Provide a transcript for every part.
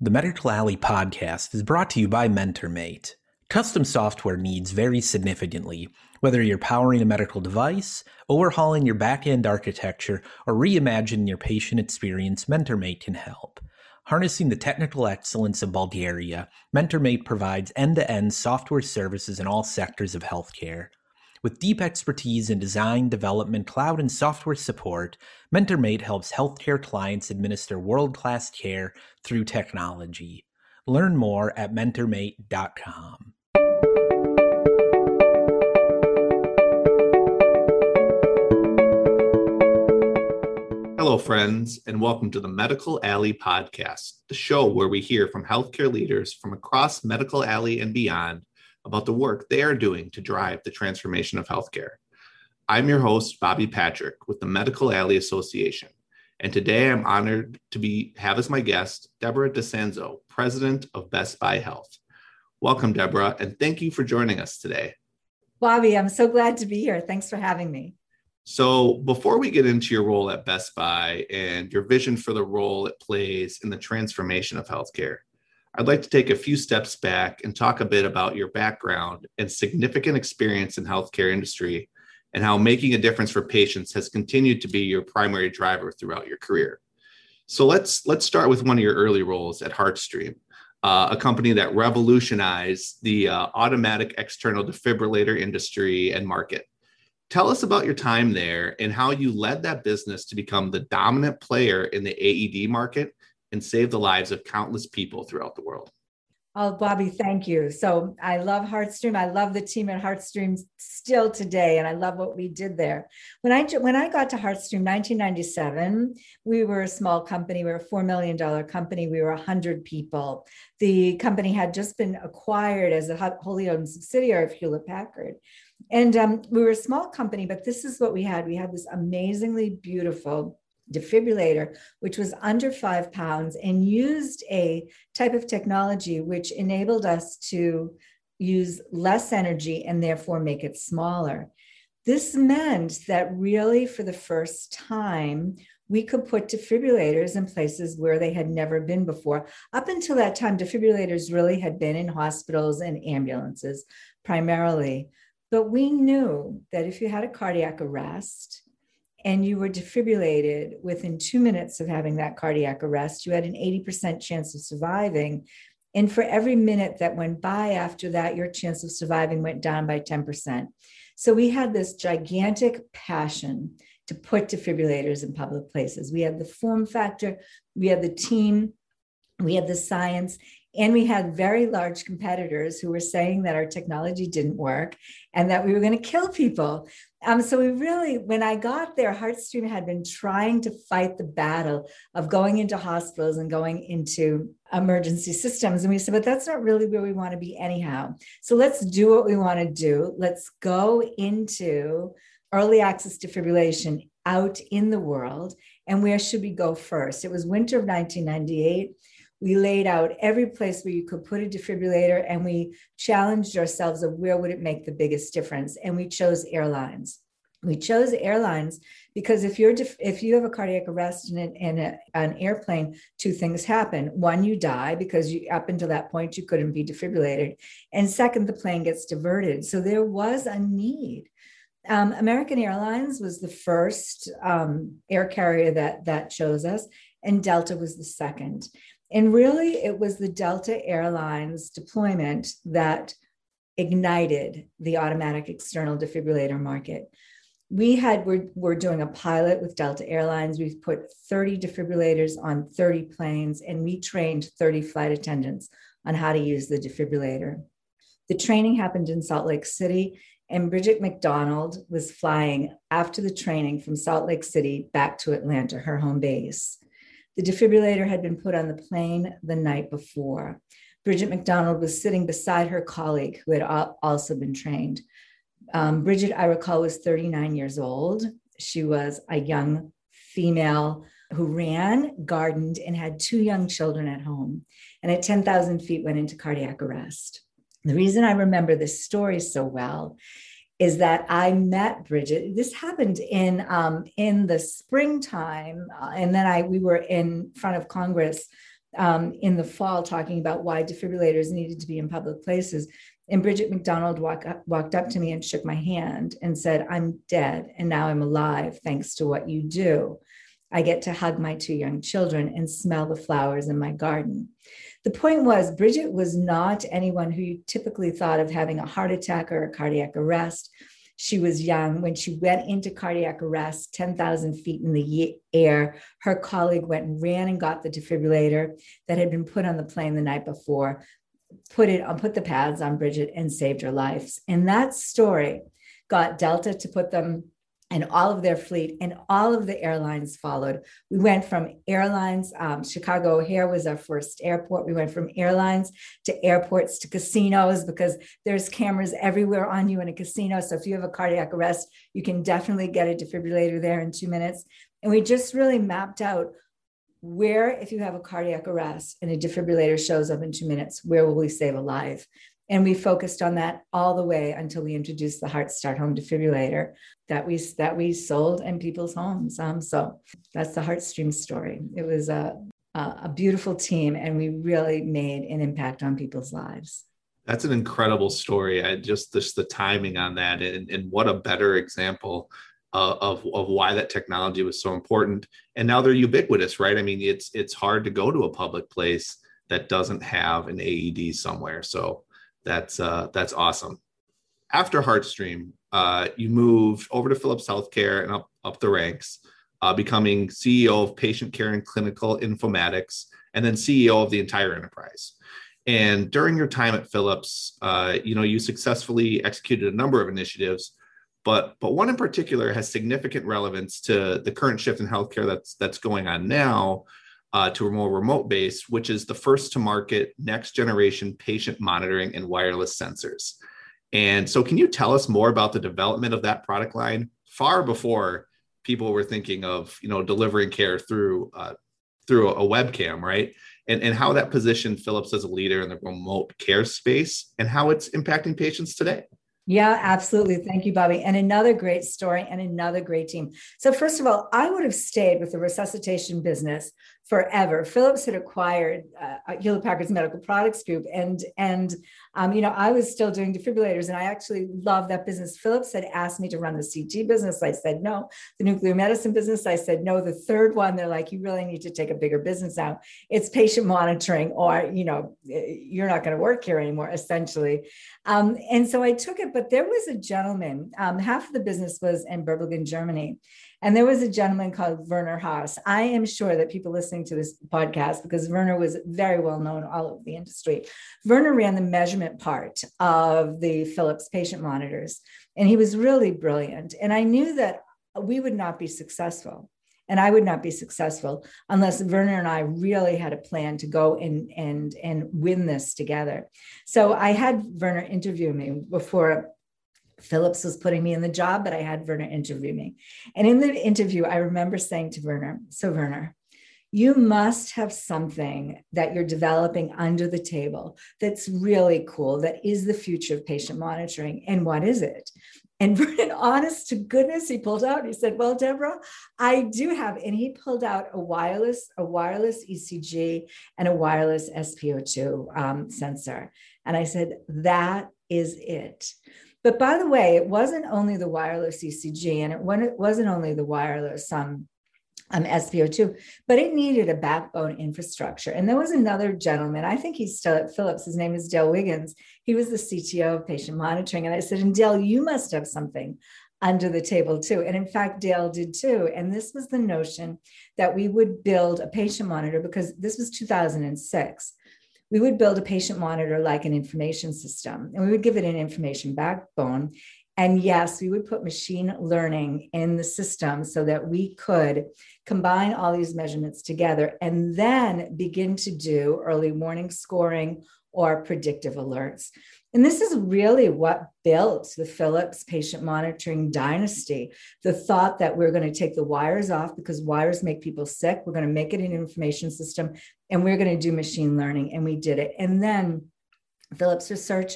The Medical Alley podcast is brought to you by MentorMate. Custom software needs vary significantly, whether you're powering a medical device, overhauling your back-end architecture, or reimagining your patient experience, MentorMate can help. Harnessing the technical excellence of Bulgaria, MentorMate provides end-to-end software services in all sectors of healthcare. With deep expertise in design, development, cloud, and software support, MentorMate helps healthcare clients administer world class care through technology. Learn more at mentormate.com. Hello, friends, and welcome to the Medical Alley Podcast, the show where we hear from healthcare leaders from across Medical Alley and beyond about the work they are doing to drive the transformation of healthcare. I'm your host, Bobby Patrick, with the Medical Alley Association. And today I'm honored to be have as my guest Deborah DiSanzo, president of Best Buy Health. Welcome, Deborah, and thank you for joining us today. Bobby, I'm so glad to be here. Thanks for having me. So, before we get into your role at Best Buy and your vision for the role it plays in the transformation of healthcare, I'd like to take a few steps back and talk a bit about your background and significant experience in healthcare industry and how making a difference for patients has continued to be your primary driver throughout your career. So let's let's start with one of your early roles at HeartStream, uh, a company that revolutionized the uh, automatic external defibrillator industry and market. Tell us about your time there and how you led that business to become the dominant player in the AED market and save the lives of countless people throughout the world. Oh, Bobby, thank you. So I love HeartStream. I love the team at HeartStream still today, and I love what we did there. When I when I got to HeartStream, 1997, we were a small company. We were a four million dollar company. We were hundred people. The company had just been acquired as a wholly owned subsidiary of Hewlett Packard, and um, we were a small company. But this is what we had. We had this amazingly beautiful defibrillator, which was under five pounds and used a type of technology which enabled us to use less energy and therefore make it smaller. This meant that really, for the first time, we could put defibrillators in places where they had never been before. Up until that time, defibrillators really had been in hospitals and ambulances primarily. But we knew that if you had a cardiac arrest, and you were defibrillated within two minutes of having that cardiac arrest, you had an 80% chance of surviving. And for every minute that went by after that, your chance of surviving went down by 10%. So we had this gigantic passion to put defibrillators in public places. We had the form factor, we had the team, we had the science, and we had very large competitors who were saying that our technology didn't work and that we were going to kill people. Um, so we really, when I got there, HeartStream had been trying to fight the battle of going into hospitals and going into emergency systems. And we said, but that's not really where we want to be anyhow. So let's do what we want to do. Let's go into early access defibrillation out in the world. And where should we go first? It was winter of 1998 we laid out every place where you could put a defibrillator and we challenged ourselves of where would it make the biggest difference and we chose airlines. We chose airlines because if you're def- if you have a cardiac arrest in, an, in a, an airplane two things happen. One you die because you up until that point you couldn't be defibrillated. And second the plane gets diverted. So there was a need. Um, American Airlines was the first um, air carrier that that chose us, and Delta was the second. And really, it was the Delta Airlines deployment that ignited the automatic external defibrillator market. We had, we're, we're doing a pilot with Delta Airlines. We've put 30 defibrillators on 30 planes, and we trained 30 flight attendants on how to use the defibrillator. The training happened in Salt Lake City, and Bridget McDonald was flying after the training from Salt Lake City back to Atlanta, her home base. The defibrillator had been put on the plane the night before. Bridget McDonald was sitting beside her colleague who had also been trained. Um, Bridget, I recall, was 39 years old. She was a young female who ran, gardened, and had two young children at home. And at 10,000 feet, went into cardiac arrest. The reason I remember this story so well is that I met Bridget. This happened in um, in the springtime, uh, and then I we were in front of Congress um, in the fall talking about why defibrillators needed to be in public places. And Bridget McDonald walk up, walked up to me and shook my hand and said, I'm dead and now I'm alive thanks to what you do. I get to hug my two young children and smell the flowers in my garden. The point was, Bridget was not anyone who you typically thought of having a heart attack or a cardiac arrest. She was young. When she went into cardiac arrest, 10,000 feet in the air, her colleague went and ran and got the defibrillator that had been put on the plane the night before, put it on, put the pads on Bridget and saved her life. And that story got Delta to put them and all of their fleet and all of the airlines followed. We went from airlines, um, Chicago O'Hare was our first airport. We went from airlines to airports to casinos because there's cameras everywhere on you in a casino. So if you have a cardiac arrest, you can definitely get a defibrillator there in two minutes. And we just really mapped out where, if you have a cardiac arrest and a defibrillator shows up in two minutes, where will we save a life? And we focused on that all the way until we introduced the HeartStart Home defibrillator that we that we sold in people's homes. Um, so that's the HeartStream story. It was a a beautiful team, and we really made an impact on people's lives. That's an incredible story. I just just the timing on that, and, and what a better example uh, of of why that technology was so important. And now they're ubiquitous, right? I mean, it's it's hard to go to a public place that doesn't have an AED somewhere. So that's uh, that's awesome. After HeartStream, uh, you moved over to Philips Healthcare and up up the ranks, uh, becoming CEO of Patient Care and Clinical Informatics, and then CEO of the entire enterprise. And during your time at Philips, uh, you know you successfully executed a number of initiatives, but but one in particular has significant relevance to the current shift in healthcare that's that's going on now, uh, to a more remote base, which is the first to market next generation patient monitoring and wireless sensors. And so, can you tell us more about the development of that product line far before people were thinking of you know delivering care through uh, through a webcam, right? And, and how that positioned Philips as a leader in the remote care space and how it's impacting patients today. Yeah, absolutely. Thank you, Bobby. And another great story and another great team. So, first of all, I would have stayed with the resuscitation business forever. Philips had acquired uh, Hewlett Packard's medical products group, and and um, you know I was still doing defibrillators, and I actually loved that business. Philips had asked me to run the CT business. I said no. The nuclear medicine business, I said no. The third one, they're like, you really need to take a bigger business now. It's patient monitoring, or you know, you're not going to work here anymore, essentially. Um, and so I took it, but there was a gentleman. Um, half of the business was in Berlin, Germany and there was a gentleman called Werner Haas. I am sure that people listening to this podcast, because Werner was very well known all over the industry, Werner ran the measurement part of the Philips patient monitors, and he was really brilliant. And I knew that we would not be successful. And I would not be successful unless Werner and I really had a plan to go and and and win this together. So I had Werner interview me before Philips was putting me in the job, but I had Werner interview me. And in the interview, I remember saying to Werner, So, Werner, you must have something that you're developing under the table that's really cool, that is the future of patient monitoring. And what is it? And Werner, honest to goodness, he pulled out. He said, "Well, Deborah, I do have," and he pulled out a wireless, a wireless ECG and a wireless SpO2 um, sensor. And I said, "That is it." But by the way, it wasn't only the wireless ECG and it wasn't only the wireless um, um, SpO2, but it needed a backbone infrastructure. And there was another gentleman, I think he's still at Philips, his name is Dale Wiggins. He was the CTO of patient monitoring. And I said, and Dale, you must have something under the table too. And in fact, Dale did too. And this was the notion that we would build a patient monitor because this was 2006 we would build a patient monitor like an information system and we would give it an information backbone. And yes, we would put machine learning in the system so that we could combine all these measurements together and then begin to do early warning scoring or predictive alerts. And this is really what built the Philips patient monitoring dynasty. The thought that we're going to take the wires off because wires make people sick. We're going to make it an information system and we're going to do machine learning. And we did it. And then Philips Research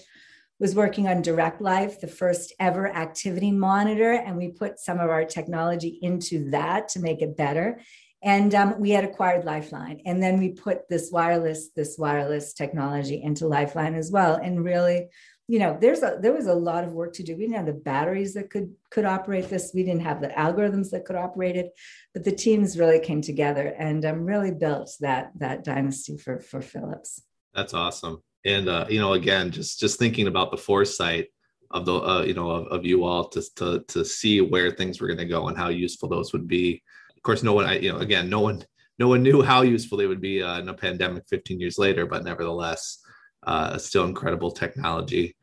was working on DirectLife, the first ever activity monitor. And we put some of our technology into that to make it better. And um, we had acquired lifeline and then we put this wireless this wireless technology into lifeline as well. And really you know there's a there was a lot of work to do. We didn't have the batteries that could could operate this. We didn't have the algorithms that could operate it but the teams really came together and um, really built that that dynasty for for philips. That's awesome. And uh, you know again just just thinking about the foresight of the uh, you know of, of you all to, to to see where things were going to go and how useful those would be of course no one you know again no one no one knew how useful they would be uh, in a pandemic 15 years later but nevertheless uh, still incredible technology.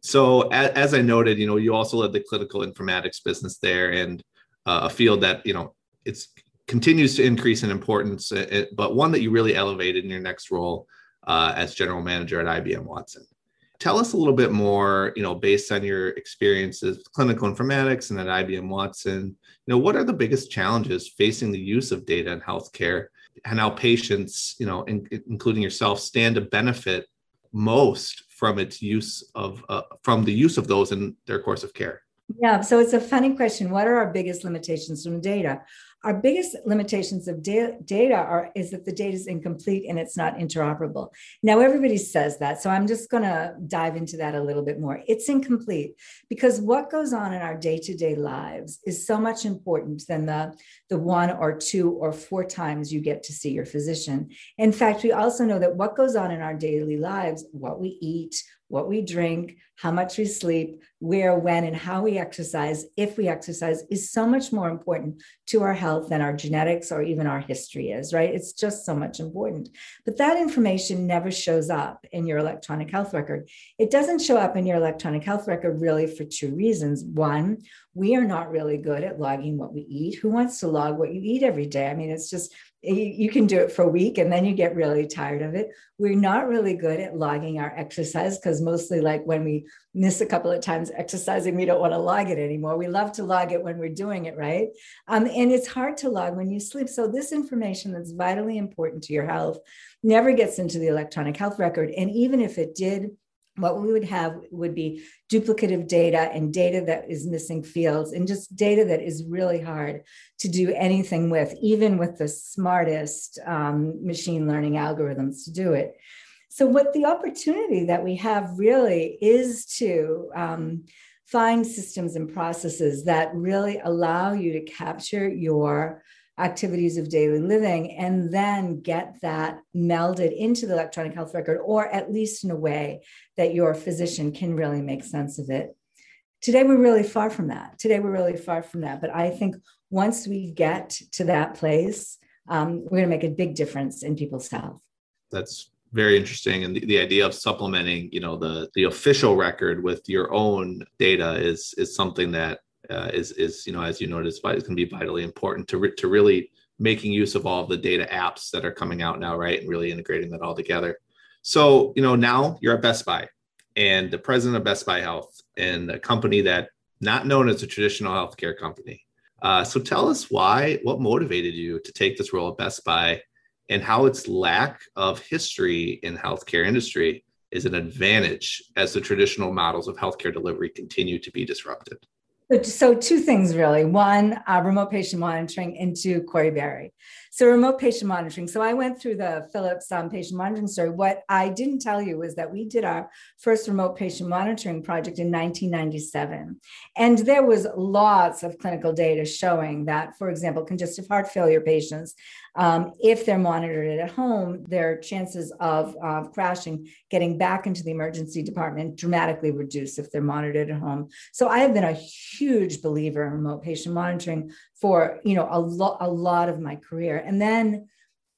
So as, as, i noted you know you also led the clinical informatics business there and uh, a field that you know it's continues to increase in importance uh, but one that you really elevated in your next role uh, as general manager at ibm watson tell us a little bit more you know based on your experiences with clinical informatics and at ibm watson you know what are the biggest challenges facing the use of data in healthcare? And how patients you know in, including yourself stand to benefit most from its use of uh, from the use of those in their course of care? Yeah so it's a funny question. What are our biggest limitations from data our biggest limitations of da- data are is that the data is incomplete and it's not interoperable. Now everybody says that, so I'm just going to dive into that a little bit more. It's incomplete because what goes on in our day-to-day lives is so much important than the the one or two or four times you get to see your physician. In fact, we also know that what goes on in our daily lives, what we eat, what we drink, how much we sleep, where, when, and how we exercise, if we exercise, is so much more important to our health than our genetics or even our history is, right? It's just so much important. But that information never shows up in your electronic health record. It doesn't show up in your electronic health record really for two reasons. One, we are not really good at logging what we eat. Who wants to log what you eat every day? I mean, it's just you can do it for a week and then you get really tired of it. We're not really good at logging our exercise because mostly, like when we miss a couple of times exercising, we don't want to log it anymore. We love to log it when we're doing it, right? Um, and it's hard to log when you sleep. So, this information that's vitally important to your health never gets into the electronic health record. And even if it did, what we would have would be duplicative data and data that is missing fields and just data that is really hard to do anything with, even with the smartest um, machine learning algorithms to do it. So, what the opportunity that we have really is to um, find systems and processes that really allow you to capture your activities of daily living and then get that melded into the electronic health record, or at least in a way that your physician can really make sense of it. Today, we're really far from that. Today, we're really far from that. But I think once we get to that place, um, we're going to make a big difference in people's health. That's very interesting and the, the, idea of supplementing you know the the official record with your own data is is something that uh, is is you know as you noticed, is going to be vitally important to re- to really making use of all of the data apps that are coming out now, right, and really integrating that all together. So you know now you're at Best Buy, and the president of Best Buy Health, and a company that not known as a traditional healthcare company. Uh, so tell us why, what motivated you to take this role at Best Buy, and how its lack of history in healthcare industry is an advantage as the traditional models of healthcare delivery continue to be disrupted. So, two things really. One, uh, remote patient monitoring, and two, Corie Barry. So, remote patient monitoring. So, I went through the Philips um, patient monitoring story. What I didn't tell you was that we did our first remote patient monitoring project in 1997. And there was lots of clinical data showing that, for example, congestive heart failure patients um, if they're monitored at home, their chances of, of crashing, getting back into the emergency department dramatically reduce if they're monitored at home. So I have been a huge believer in remote patient monitoring for you know a lot a lot of my career, and then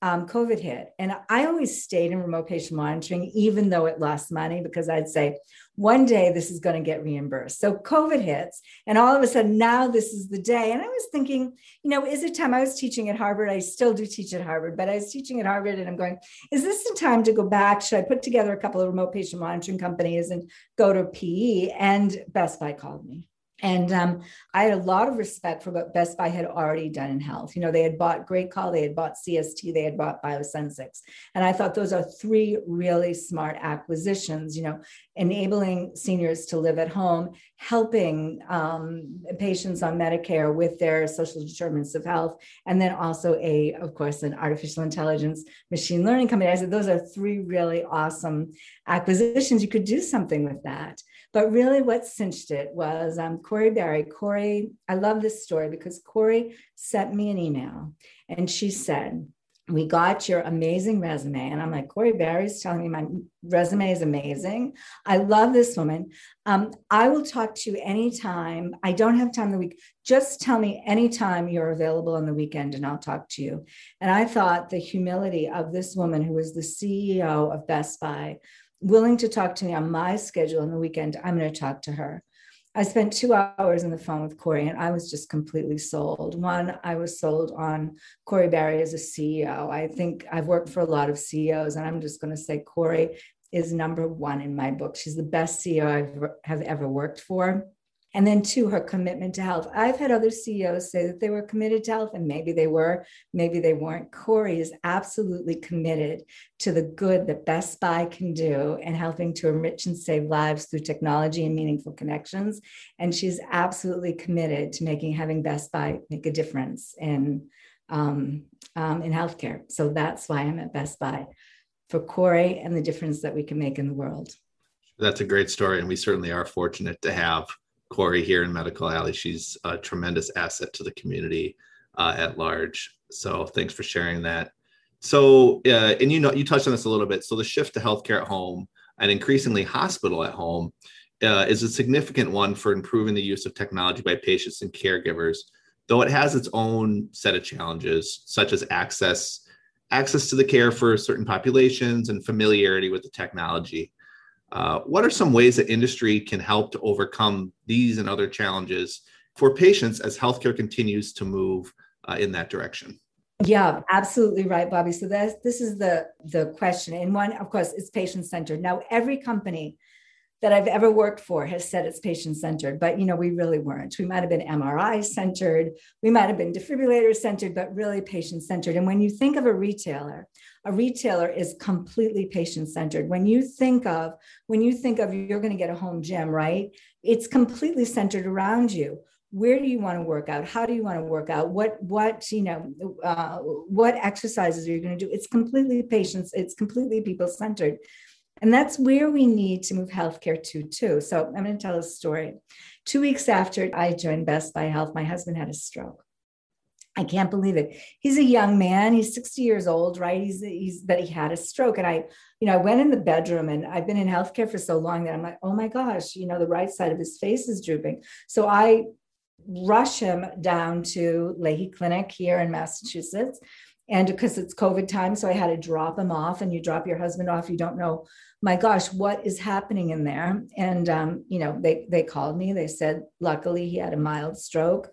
um, COVID hit. And I always stayed in remote patient monitoring, even though it lost money, because I'd say, one day this is going to get reimbursed. So COVID hits, and all of a sudden now this is the day. And I was thinking, you know, is it time? I was teaching at Harvard. I still do teach at Harvard, but I was teaching at Harvard, and I'm going, is this the time to go back? Should I put together a couple of remote patient monitoring companies and go to PE? And Best Buy called me. And um, I had a lot of respect for what Best Buy had already done in health. You know, they had bought GreatCall, they had bought CST, they had bought Biosensics. And I thought those are three really smart acquisitions, you know, enabling seniors to live at home, helping um, patients on Medicare with their social determinants of health, and then also a, of course, an artificial intelligence machine learning company. I said those are three really awesome acquisitions. You could do something with that. But really, what cinched it was um, Corie Barry. Corie, I love this story because Corie sent me an email and she said, we got your amazing resume. And I'm like, Corie Barry's telling me my resume is amazing. I love this woman. Um, I will talk to you anytime. I don't have time the week. Just tell me anytime you're available on the weekend and I'll talk to you. And I thought the humility of this woman who was the CEO of Best Buy, willing to talk to me on my schedule on the weekend, I'm going to talk to her. I spent two hours on the phone with Corie and I was just completely sold. One, I was sold on Corie Barry as a CEO. I think I've worked for a lot of CEOs and I'm just going to say Corie is number one in my book. She's the best CEO I have ever worked for. And then, two, her commitment to health. I've had other CEOs say that they were committed to health, and maybe they were, maybe they weren't. Corie is absolutely committed to the good that Best Buy can do and helping to enrich and save lives through technology and meaningful connections. And she's absolutely committed to making having Best Buy make a difference in, um, um, in healthcare. So that's why I'm at Best Buy for Corie and the difference that we can make in the world. That's a great story. And we certainly are fortunate to have Corie here in Medical Alley. She's a tremendous asset to the community uh, at large. So thanks for sharing that. So, uh, and you know, you touched on this a little bit. So the shift to healthcare at home and increasingly hospital at home uh, is a significant one for improving the use of technology by patients and caregivers, though it has its own set of challenges, such as access access to the care for certain populations and familiarity with the technology. Uh, what are some ways that industry can help to overcome these and other challenges for patients as healthcare continues to move uh, in that direction? Yeah, absolutely right, Bobby. So that's this is the the question. And one, of course, is patient centered. Now, every company that I've ever worked for has said it's patient centered, but you know, we really weren't. We might have been MRI centered, we might have been defibrillator centered, but really patient centered. And when you think of a retailer, a retailer is completely patient centered. When you think of when you think of you're going to get a home gym, right? It's completely centered around you. Where do you want to work out? How do you want to work out? What what you know? Uh, what exercises are you going to do? It's completely patients. It's completely people centered. And that's where we need to move healthcare to, too. So I'm going to tell a story. Two weeks after I joined Best Buy Health, my husband had a stroke. I can't believe it. He's a young man. He's 60 years old, right? He's, he's, he had a stroke. And I, you know, I went in the bedroom and I've been in healthcare for so long that I'm like, oh my gosh, you know, the right side of his face is drooping. So I rush him down to Lahey Clinic here in Massachusetts. And because it's COVID time, so I had to drop him off. And you drop your husband off, you don't know my gosh, what is happening in there? And um, you know, they they called me. They said, luckily, he had a mild stroke.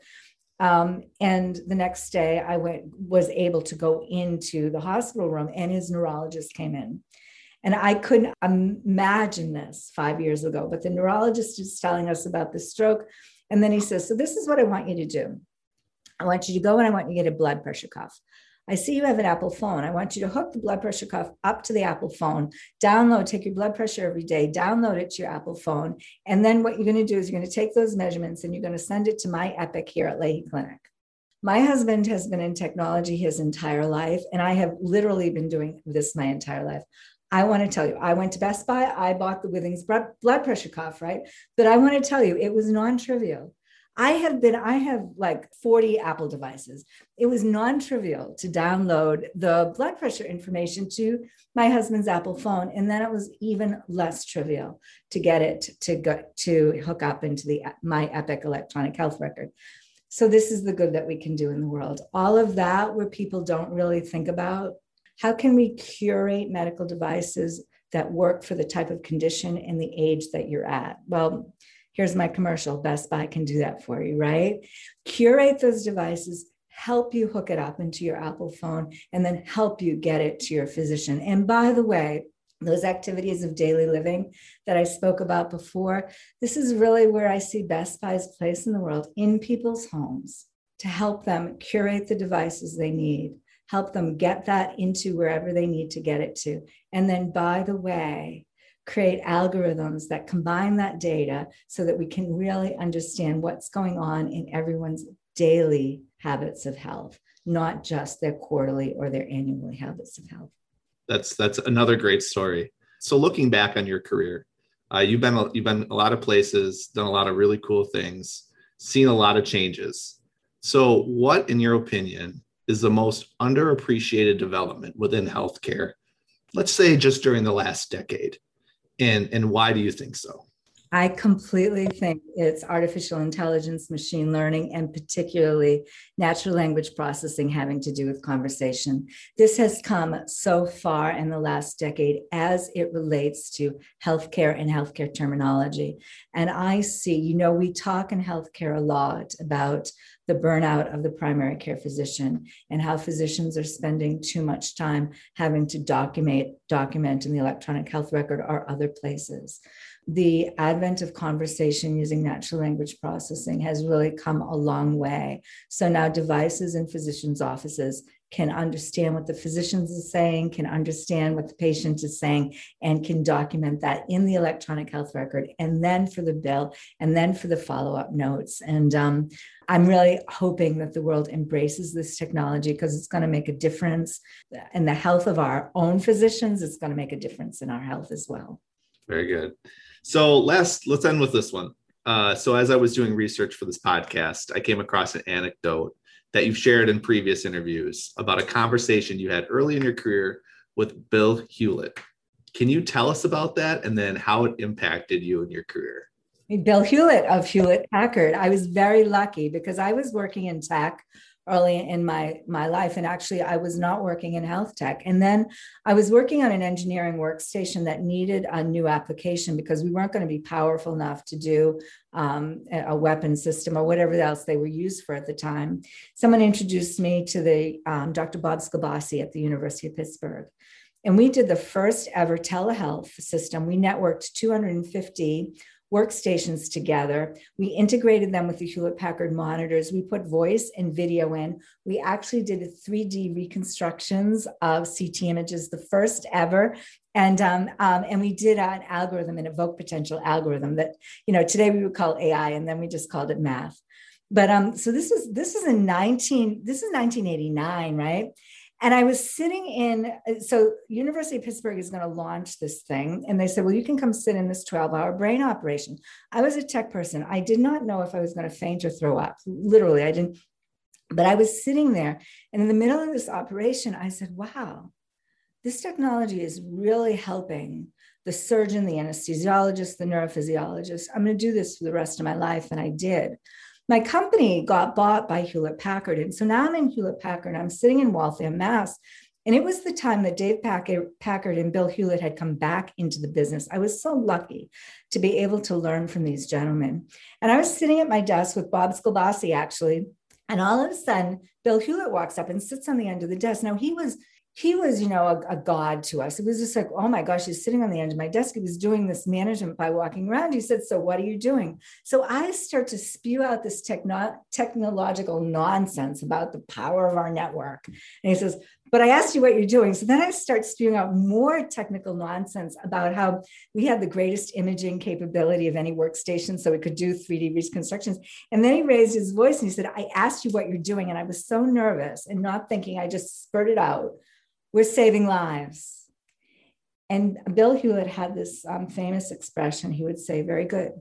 Um, and the next day, I went was able to go into the hospital room, and his neurologist came in. And I couldn't imagine this five years ago, but the neurologist is telling us about the stroke. And then he says, So, this is what I want you to do. I want you to go and I want you to get a blood pressure cuff. I see you have an Apple phone. I want you to hook the blood pressure cuff up to the Apple phone, download, take your blood pressure every day, download it to your Apple phone. And then what you're going to do is you're going to take those measurements and you're going to send it to my Epic here at Lahey Clinic. My husband has been in technology his entire life, and I have literally been doing this my entire life. I want to tell you, I went to Best Buy, I bought the Withings blood pressure cuff, right? But I want to tell you, it was non trivial. I have been, I have like 40 Apple devices. It was non trivial to download the blood pressure information to my husband's Apple phone. And then it was even less trivial to get it to go to hook up into the my Epic electronic health record. So this is the good that we can do in the world. All of that where people don't really think about how can we curate medical devices that work for the type of condition and the age that you're at? Well, here's my commercial best buy can do that for you right curate those devices help you hook it up into your apple phone and then help you get it to your physician and by the way those activities of daily living that I spoke about before, this is really where I see Best Buy's place in the world in people's homes to help them curate the devices they need, help them get that into wherever they need to get it to. And then, by the way, create algorithms that combine that data so that we can really understand what's going on in everyone's daily habits of health, not just their quarterly or their annually habits of health. That's that's another great story. So looking back on your career, uh, you've been you've been a lot of places, done a lot of really cool things, seen a lot of changes. So, what, in your opinion, is the most underappreciated development within healthcare? Let's say just during the last decade, and and why do you think so? I completely think it's artificial intelligence, machine learning, and particularly natural language processing having to do with conversation. This has come so far in the last decade as it relates to healthcare and healthcare terminology. And I see, you know, we talk in healthcare a lot about the burnout of the primary care physician and how physicians are spending too much time having to document document in the electronic health record or other places the advent of conversation using natural language processing has really come a long way. So now devices in physicians' offices can understand what the physicians are saying, can understand what the patient is saying, and can document that in the electronic health record, and then for the bill, and then for the follow up notes. And um, I'm really hoping that the world embraces this technology because it's going to make a difference in the health of our own physicians. It's going to make a difference in our health as well. Very good. So last, let's end with this one. Uh, so as I was doing research for this podcast, I came across an anecdote that you've shared in previous interviews about a conversation you had early in your career with Bill Hewlett. Can you tell us about that and then how it impacted you in your career? Bill Hewlett of Hewlett Packard. I was very lucky because I was working in tech early in my my life and actually i was not working in health tech. And then i was working on an engineering workstation that needed a new application because we weren't going to be powerful enough to do um, a weapon system or whatever else they were used for at the time. Someone introduced me to the um, dr bob Sclabassi at the university of pittsburgh. And we did the first ever telehealth system. We networked 250 workstations together. We integrated them with the Hewlett Packard monitors. We put voice and video in. We actually did 3D reconstructions of CT images, the first ever. And um, um, and we did an algorithm, an evoke potential algorithm that you know today we would call AI, and then we just called it math. But um, so this is this is in 19 this is 1989, right? And I was sitting in, so University of Pittsburgh is going to launch this thing. And they said, well, you can come sit in this 12 hour brain operation. I was a tech person. I did not know if I was going to faint or throw up. Literally, I didn't. But I was sitting there. And in the middle of this operation, I said, wow, this technology is really helping the surgeon, the anesthesiologist, the neurophysiologist. I'm going to do this for the rest of my life. And I did my company got bought by Hewlett Packard. And so now I'm in Hewlett Packard. I'm sitting in Waltham, Mass. And it was the time that Dave Packard and Bill Hewlett had come back into the business. I was so lucky to be able to learn from these gentlemen. And I was sitting at my desk with Bob Sclabassi, actually. And all of a sudden, Bill Hewlett walks up and sits on the end of the desk. Now, he was he was, you know, a, a, god to us. It was just like, oh my gosh, he's sitting on the end of my desk. He was doing this management by walking around. He said, so what are you doing? So I start to spew out this techno- technological nonsense about the power of our network. And he says, but I asked you what you're doing. So then I start spewing out more technical nonsense about how we had the greatest imaging capability of any workstation. So we could do 3D reconstructions. And then he raised his voice and he said, I asked you what you're doing. And I was so nervous and not thinking, I just spurted out we're saving lives. And Bill Hewlett had this um, famous expression. He would say, Very good,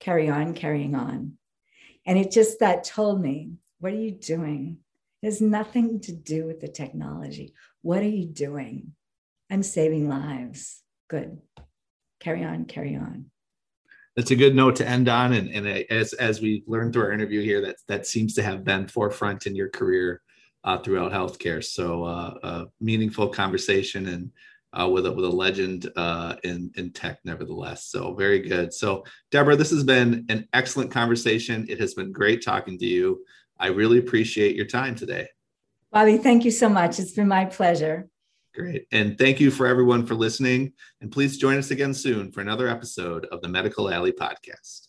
carry on, carrying on. And it just that told me, What are you doing? It has nothing to do with the technology. What are you doing? I'm saving lives. Good. Carry on, carry on. That's a good note to end on. And, and as, as we learned through our interview here, that, that seems to have been forefront in your career uh, throughout healthcare. So uh, a meaningful conversation and uh, with a with a legend uh, in in tech, nevertheless. So very good. So Deborah, this has been an excellent conversation. It has been great talking to you. I really appreciate your time today. Bobby, thank you so much. It's been my pleasure. Great. And thank you for everyone for listening. And please join us again soon for another episode of the Medical Alley podcast.